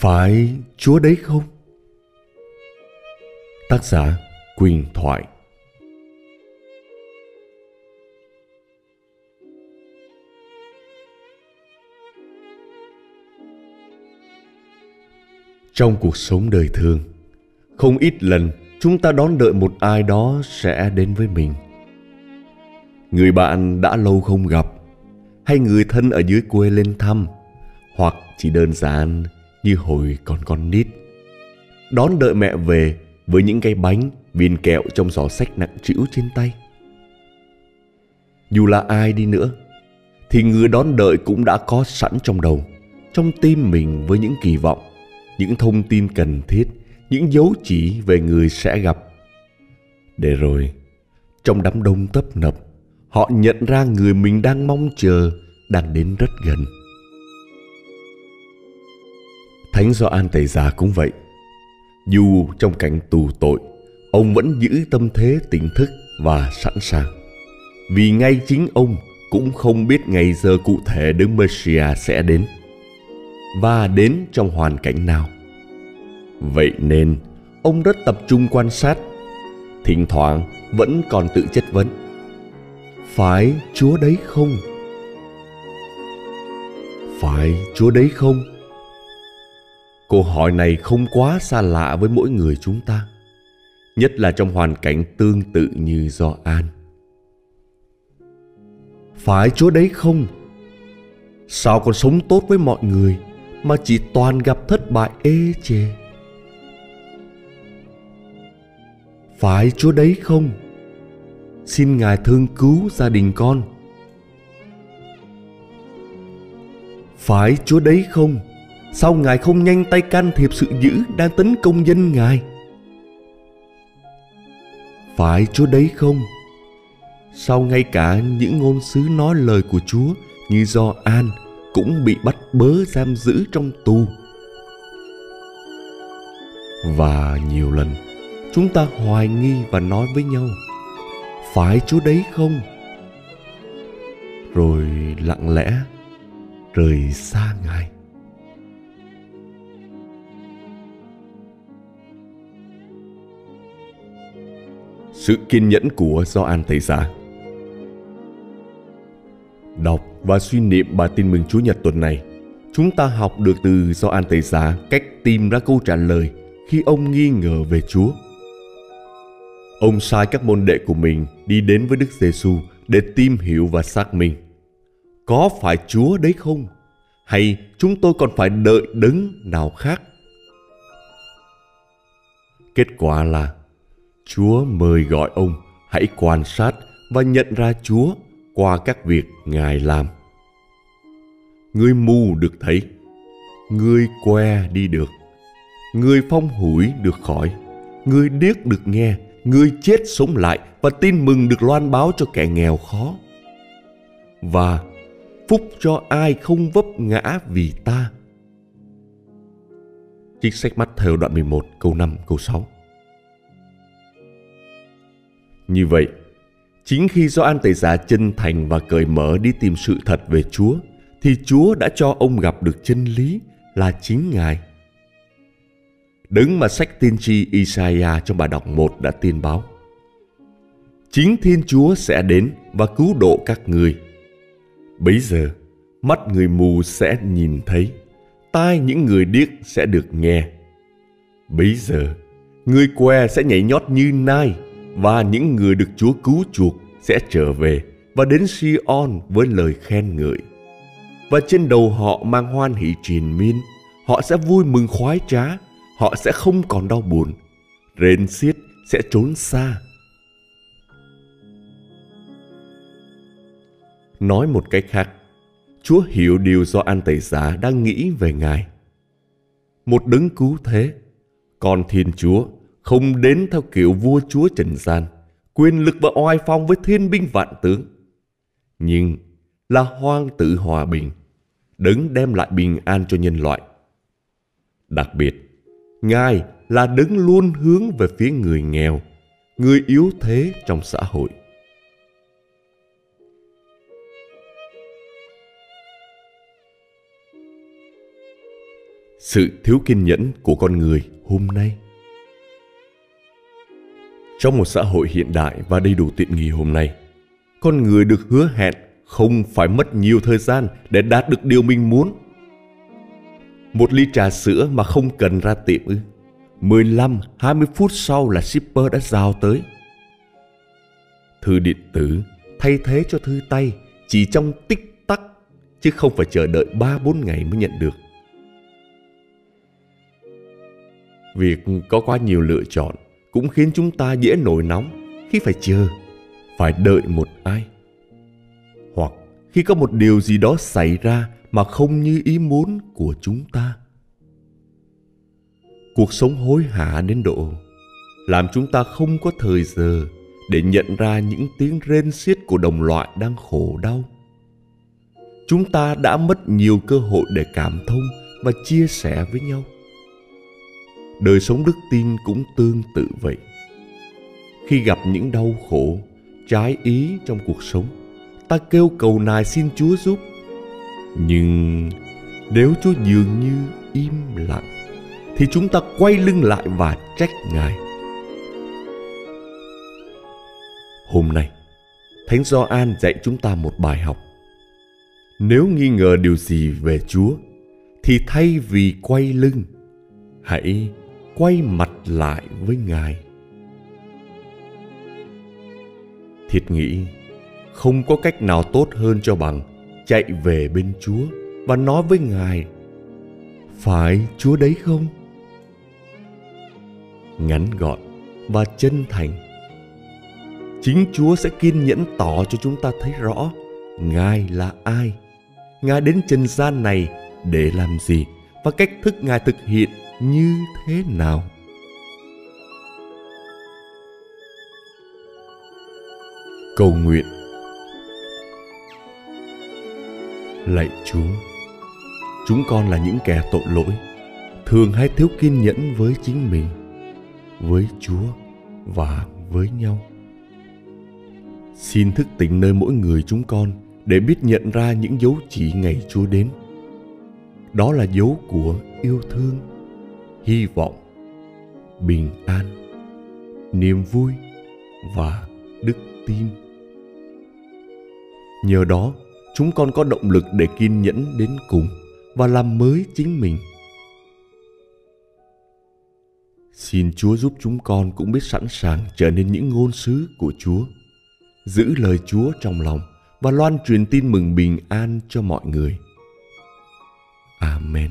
Phải Chúa đấy không? Tác giả Quyền Thoại Trong cuộc sống đời thường, không ít lần chúng ta đón đợi một ai đó sẽ đến với mình. Người bạn đã lâu không gặp, hay người thân ở dưới quê lên thăm, hoặc chỉ đơn giản như hồi còn con nít. Đón đợi mẹ về với những cái bánh, viên kẹo trong giỏ sách nặng trĩu trên tay. Dù là ai đi nữa, thì người đón đợi cũng đã có sẵn trong đầu, trong tim mình với những kỳ vọng, những thông tin cần thiết, những dấu chỉ về người sẽ gặp. Để rồi, trong đám đông tấp nập, họ nhận ra người mình đang mong chờ đang đến rất gần. Thánh Gioan Tẩy Giả cũng vậy. Dù trong cảnh tù tội, ông vẫn giữ tâm thế tỉnh thức và sẵn sàng. Vì ngay chính ông cũng không biết ngày giờ cụ thể Đức Messiah sẽ đến và đến trong hoàn cảnh nào. Vậy nên, ông rất tập trung quan sát, thỉnh thoảng vẫn còn tự chất vấn. Phải Chúa đấy không? Phải Chúa đấy không? Câu hỏi này không quá xa lạ với mỗi người chúng ta, nhất là trong hoàn cảnh tương tự như do An. Phải Chúa đấy không? Sao con sống tốt với mọi người mà chỉ toàn gặp thất bại ê chề? Phải Chúa đấy không? Xin Ngài thương cứu gia đình con. Phải Chúa đấy không? Sao Ngài không nhanh tay can thiệp sự dữ đang tấn công dân Ngài? Phải Chúa đấy không? Sao ngay cả những ngôn sứ nói lời của Chúa như do An cũng bị bắt bớ giam giữ trong tù? Và nhiều lần, chúng ta hoài nghi và nói với nhau, Phải Chúa đấy không? Rồi lặng lẽ rời xa Ngài. Sự kiên nhẫn của Gioan Tẩy Giả. Đọc và suy niệm bài tin mừng Chúa Nhật tuần này, chúng ta học được từ Gioan Tẩy Giả cách tìm ra câu trả lời khi ông nghi ngờ về Chúa. Ông sai các môn đệ của mình đi đến với Đức Giêsu để tìm hiểu và xác minh. Có phải Chúa đấy không? Hay chúng tôi còn phải đợi đấng nào khác? Kết quả là Chúa mời gọi ông hãy quan sát và nhận ra Chúa qua các việc Ngài làm. Người mù được thấy, người que đi được, người phong hủi được khỏi, người điếc được nghe, người chết sống lại và tin mừng được loan báo cho kẻ nghèo khó. Và phúc cho ai không vấp ngã vì ta. Trích sách mắt theo đoạn 11 câu 5 câu 6 như vậy, chính khi do An Tẩy Giả chân thành và cởi mở đi tìm sự thật về Chúa, thì Chúa đã cho ông gặp được chân lý là chính Ngài. Đứng mà sách tiên tri Isaiah trong bài đọc 1 đã tiên báo. Chính Thiên Chúa sẽ đến và cứu độ các người. Bấy giờ, mắt người mù sẽ nhìn thấy, tai những người điếc sẽ được nghe. Bấy giờ, người què sẽ nhảy nhót như nai, và những người được Chúa cứu chuộc sẽ trở về và đến Sion với lời khen ngợi. Và trên đầu họ mang hoan hỷ triền miên, họ sẽ vui mừng khoái trá, họ sẽ không còn đau buồn, rên xiết sẽ trốn xa. Nói một cách khác, Chúa hiểu điều do An Tẩy Giả đang nghĩ về Ngài. Một đấng cứu thế, còn Thiên Chúa không đến theo kiểu vua chúa trần gian, quyền lực và oai phong với thiên binh vạn tướng. Nhưng là hoang tử hòa bình, đấng đem lại bình an cho nhân loại. Đặc biệt, Ngài là đấng luôn hướng về phía người nghèo, người yếu thế trong xã hội. Sự thiếu kiên nhẫn của con người hôm nay trong một xã hội hiện đại và đầy đủ tiện nghi hôm nay, con người được hứa hẹn không phải mất nhiều thời gian để đạt được điều mình muốn. Một ly trà sữa mà không cần ra tiệm ư. 15, 20 phút sau là shipper đã giao tới. Thư điện tử thay thế cho thư tay chỉ trong tích tắc chứ không phải chờ đợi 3-4 ngày mới nhận được. Việc có quá nhiều lựa chọn cũng khiến chúng ta dễ nổi nóng khi phải chờ, phải đợi một ai. Hoặc khi có một điều gì đó xảy ra mà không như ý muốn của chúng ta. Cuộc sống hối hả đến độ làm chúng ta không có thời giờ để nhận ra những tiếng rên xiết của đồng loại đang khổ đau. Chúng ta đã mất nhiều cơ hội để cảm thông và chia sẻ với nhau đời sống đức tin cũng tương tự vậy. Khi gặp những đau khổ, trái ý trong cuộc sống, ta kêu cầu nài xin chúa giúp. Nhưng nếu chúa dường như im lặng, thì chúng ta quay lưng lại và trách ngài. Hôm nay, thánh gioan dạy chúng ta một bài học. Nếu nghi ngờ điều gì về chúa, thì thay vì quay lưng, hãy quay mặt lại với ngài. Thiệt nghĩ, không có cách nào tốt hơn cho bằng chạy về bên chúa và nói với ngài, phải chúa đấy không? Ngắn gọn và chân thành. Chính chúa sẽ kiên nhẫn tỏ cho chúng ta thấy rõ ngài là ai, ngài đến trần gian này để làm gì và cách thức ngài thực hiện như thế nào? Cầu nguyện. Lạy chúa, chúng con là những kẻ tội lỗi, thường hay thiếu kiên nhẫn với chính mình, với chúa và với nhau. Xin thức tỉnh nơi mỗi người chúng con để biết nhận ra những dấu chỉ ngày chúa đến. Đó là dấu của yêu thương hy vọng bình an, niềm vui và đức tin. Nhờ đó, chúng con có động lực để kiên nhẫn đến cùng và làm mới chính mình. Xin chúa giúp chúng con cũng biết sẵn sàng trở nên những ngôn sứ của chúa, giữ lời chúa trong lòng và loan truyền tin mừng bình an cho mọi người. Amen.